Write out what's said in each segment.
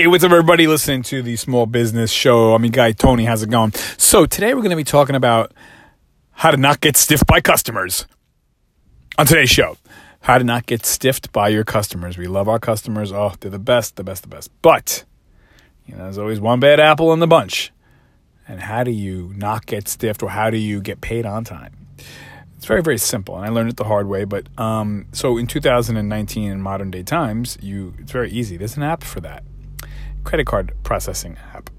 Hey, what's up, everybody listening to the Small Business Show? I'm your guy, Tony. How's it going? So, today we're going to be talking about how to not get stiffed by customers on today's show. How to not get stiffed by your customers. We love our customers. Oh, they're the best, the best, the best. But, you know, there's always one bad apple in the bunch. And how do you not get stiffed or how do you get paid on time? It's very, very simple, and I learned it the hard way. But um, so in 2019, in modern day times, you it's very easy. There's an app for that credit card processing app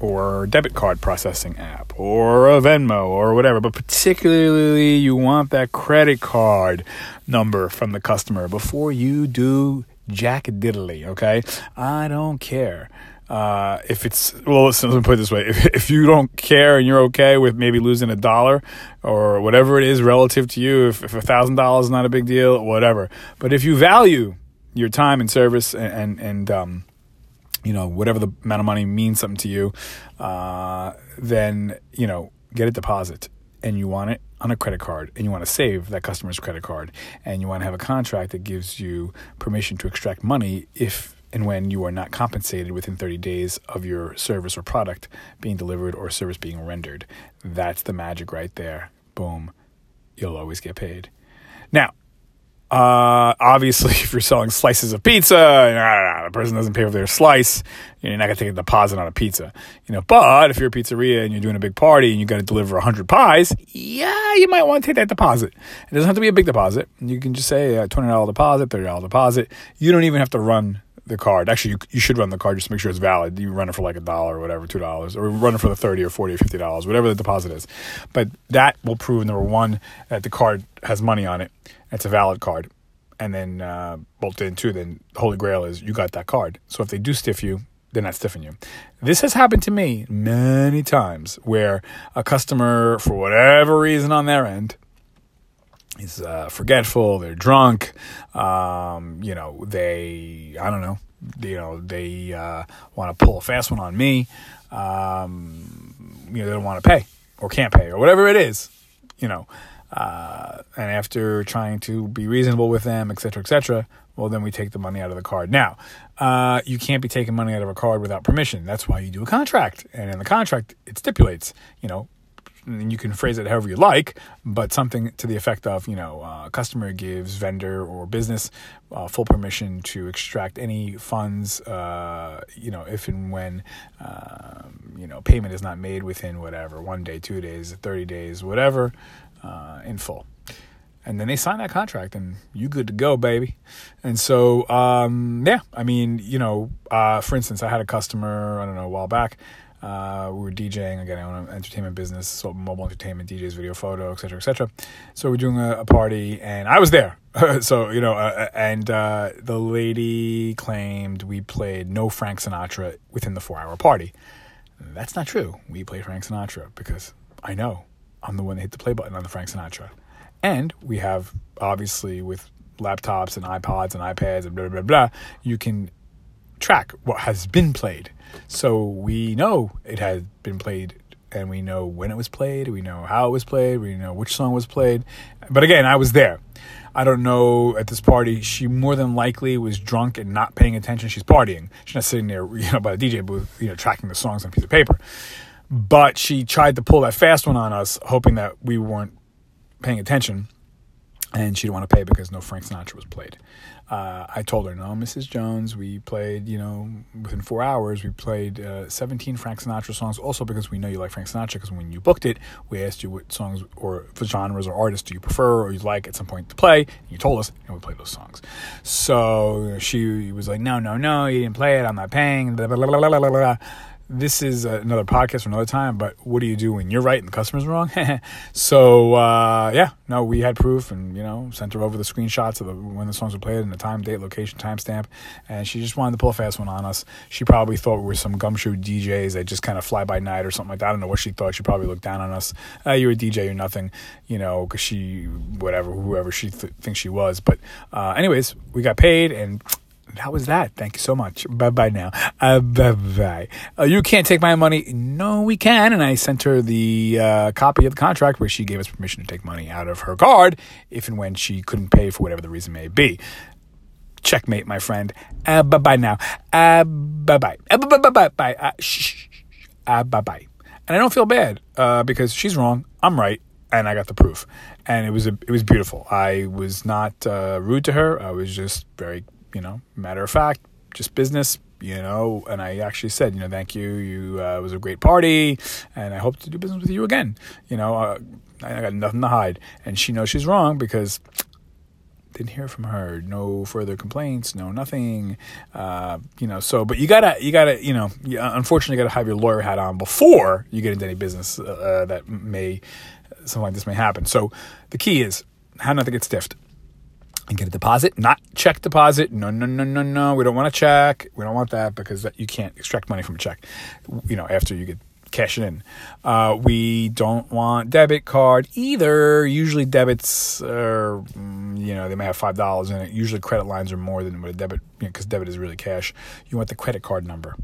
or debit card processing app or a Venmo or whatever, but particularly you want that credit card number from the customer before you do jack diddly, okay? I don't care. Uh, if it's well, listen, let me put it this way: if, if you don't care and you're okay with maybe losing a dollar or whatever it is relative to you, if a thousand dollars is not a big deal, whatever. But if you value your time and service and and, and um, you know, whatever the amount of money means something to you, uh, then, you know, get a deposit and you want it on a credit card and you want to save that customer's credit card and you want to have a contract that gives you permission to extract money if and when you are not compensated within 30 days of your service or product being delivered or service being rendered. That's the magic right there. Boom. You'll always get paid. Now, uh, obviously, if you're selling slices of pizza, ah, ah, ah, the person doesn't pay for their slice, you're not gonna take a deposit on a pizza, you know. But if you're a pizzeria and you're doing a big party and you got to deliver hundred pies, yeah, you might want to take that deposit. It doesn't have to be a big deposit. You can just say a twenty dollar deposit, thirty dollar deposit. You don't even have to run the card. Actually, you, you should run the card just to make sure it's valid. You run it for like a dollar or whatever, two dollars, or run it for the thirty or forty or fifty dollars, whatever the deposit is. But that will prove number one that the card has money on it. It's a valid card. And then uh, bolt in two. Then holy grail is you got that card. So if they do stiff you, they're not stiffing you. This has happened to me many times where a customer, for whatever reason on their end, is uh, forgetful, they're drunk, um, you know, they, I don't know, you know, they uh, want to pull a fast one on me, um, you know, they don't want to pay or can't pay or whatever it is, you know. Uh, and after trying to be reasonable with them, etc., cetera, et cetera, well, then we take the money out of the card. Now, uh, you can't be taking money out of a card without permission. That's why you do a contract. And in the contract, it stipulates, you know, and you can phrase it however you like, but something to the effect of, you know, uh, customer gives vendor or business uh, full permission to extract any funds, uh, you know, if and when, um, you know, payment is not made within whatever, one day, two days, 30 days, whatever, uh, in full and then they sign that contract and you good to go baby and so um, yeah i mean you know uh, for instance i had a customer i don't know a while back uh, we were DJing again. I own an entertainment business, so mobile entertainment, DJs, video, photo, etc., etc. So we're doing a, a, party, and I was there. so you know, uh, and uh, the lady claimed we played no Frank Sinatra within the four-hour party. That's not true. We played Frank Sinatra because I know I'm the one that hit the play button on the Frank Sinatra. And we have, obviously, with laptops and iPods and iPads and blah, blah, blah, you can track what has been played. So we know it has been played and we know when it was played, we know how it was played, we know which song was played. But again, I was there. I don't know at this party. She more than likely was drunk and not paying attention. She's partying. She's not sitting there, you know, by the DJ booth, you know, tracking the songs on a piece of paper but she tried to pull that fast one on us, hoping that we weren't paying attention, and she didn't want to pay because no Frank Sinatra was played. Uh, I told her, no, Mrs. Jones, we played, you know, within four hours, we played uh, 17 Frank Sinatra songs. Also, because we know you like Frank Sinatra, because when you booked it, we asked you what songs or genres or artists do you prefer or you'd like at some point to play. And you told us, and we played those songs. So she was like, no, no, no, you didn't play it. I'm not paying. Blah, blah, blah, this is another podcast for another time, but what do you do when you're right and the customer's wrong? so, uh, yeah, no, we had proof and, you know, sent her over the screenshots of the, when the songs were played and the time, date, location, timestamp. And she just wanted to pull a fast one on us. She probably thought we were some gumshoe DJs that just kind of fly by night or something like that. I don't know what she thought. She probably looked down on us. Uh, you're a DJ or nothing, you know, because she, whatever, whoever she th- thinks she was. But, uh, anyways, we got paid and that was that. Thank you so much. Bye bye now. Uh, bye bye. Uh, you can't take my money. No, we can. And I sent her the uh, copy of the contract where she gave us permission to take money out of her card if and when she couldn't pay for whatever the reason may be. checkmate, my friend. Uh, bye bye now. Uh, bye bye. Uh, bye bye bye bye. Uh, shh. Uh, bye bye. And I don't feel bad uh, because she's wrong, I'm right, and I got the proof. And it was a, it was beautiful. I was not uh, rude to her. I was just very, you know, matter of fact, just business, you know. And I actually said, you know, thank you. You uh, was a great party, and I hope to do business with you again. You know, uh, I got nothing to hide, and she knows she's wrong because didn't hear from her. No further complaints. No nothing. Uh, you know. So, but you gotta, you gotta, you know, you unfortunately, gotta have your lawyer hat on before you get into any business uh, that may something like this may happen. So, the key is how not to get stiffed and get a deposit, not check deposit. No, no, no, no, no. We don't want a check. We don't want that because you can't extract money from a check. You know, after you get cash it in. Uh, we don't want debit card either. Usually debits are, mm, you know, they may have five dollars in it. Usually credit lines are more than what a debit, because you know, debit is really cash. You want the credit card number,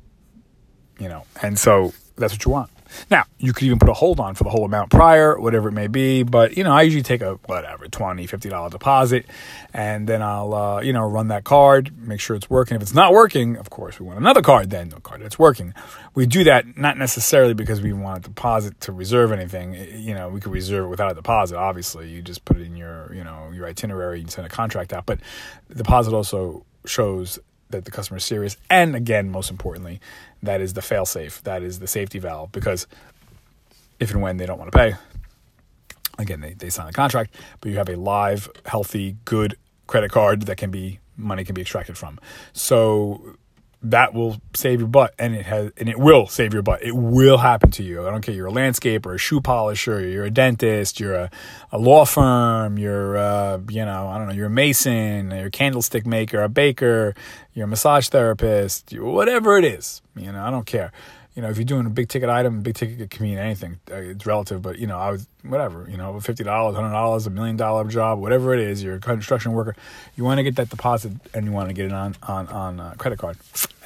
you know, and so that's what you want. Now, you could even put a hold on for the whole amount prior, whatever it may be, but you know, I usually take a whatever, 20 $50 deposit and then I'll uh, you know, run that card, make sure it's working. If it's not working, of course, we want another card then, a card that's working. We do that not necessarily because we want a deposit to reserve anything. You know, we could reserve it without a deposit, obviously. You just put it in your, you know, your itinerary, you send a contract out, but the deposit also shows that the customer is serious. And again, most importantly, that is the fail safe. That is the safety valve because if and when they don't want to pay, again, they, they sign the contract, but you have a live, healthy, good credit card that can be money can be extracted from. So that will save your butt and it has and it will save your butt. It will happen to you. I don't care. You're a landscaper a shoe polisher you're a dentist you're a, a law firm you're uh, you know i don't know you're a mason you're a candlestick maker a baker you're a massage therapist whatever it is you know i don't care you know, if you're doing a big ticket item, big ticket can mean anything. Uh, it's relative, but you know, I was whatever. You know, fifty dollars, hundred dollars, a million dollar job, whatever it is. You're a construction worker. You want to get that deposit, and you want to get it on on on a credit card.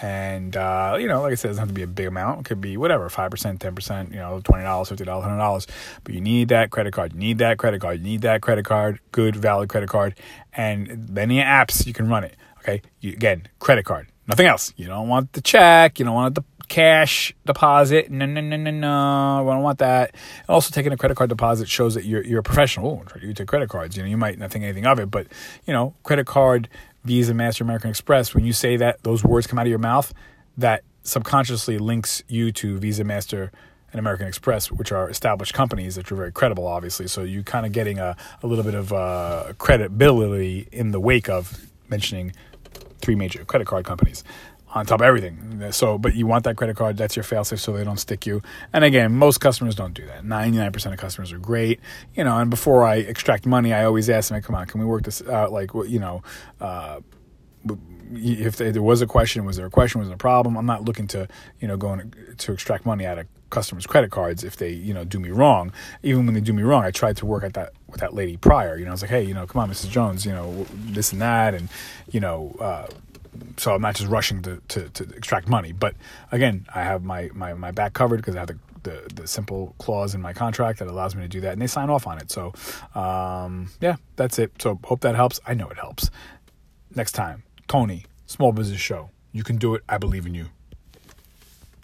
And uh, you know, like I said, it doesn't have to be a big amount. It could be whatever, five percent, ten percent. You know, twenty dollars, fifty dollars, hundred dollars. But you need that credit card. You need that credit card. You need that credit card. Good, valid credit card. And many apps you can run it. Okay, you, again, credit card. Nothing else. You don't want the check. You don't want the cash deposit. No, no, no, no, no. I don't want that. Also, taking a credit card deposit shows that you're you're a professional. Oh, you take credit cards. You know, you might not think anything of it, but you know, credit card, Visa, Master, American Express. When you say that, those words come out of your mouth. That subconsciously links you to Visa, Master, and American Express, which are established companies that are very credible, obviously. So you're kind of getting a, a little bit of uh, credibility in the wake of mentioning three major credit card companies on top of everything. So, but you want that credit card, that's your failsafe so they don't stick you. And again, most customers don't do that. 99% of customers are great, you know, and before I extract money, I always ask them, come on, can we work this out? Like, you know, uh, if there was a question, was there a question, was there a problem? I'm not looking to, you know, going to extract money out of customers' credit cards if they, you know, do me wrong. Even when they do me wrong, I tried to work at that with that lady prior. You know, I was like, hey, you know, come on, Mrs. Jones, you know, this and that, and you know, uh, so I'm not just rushing to, to, to, extract money. But again, I have my, my, my back covered because I have the, the, the, simple clause in my contract that allows me to do that, and they sign off on it. So, um, yeah, that's it. So, hope that helps. I know it helps. Next time, Tony, Small Business Show. You can do it. I believe in you.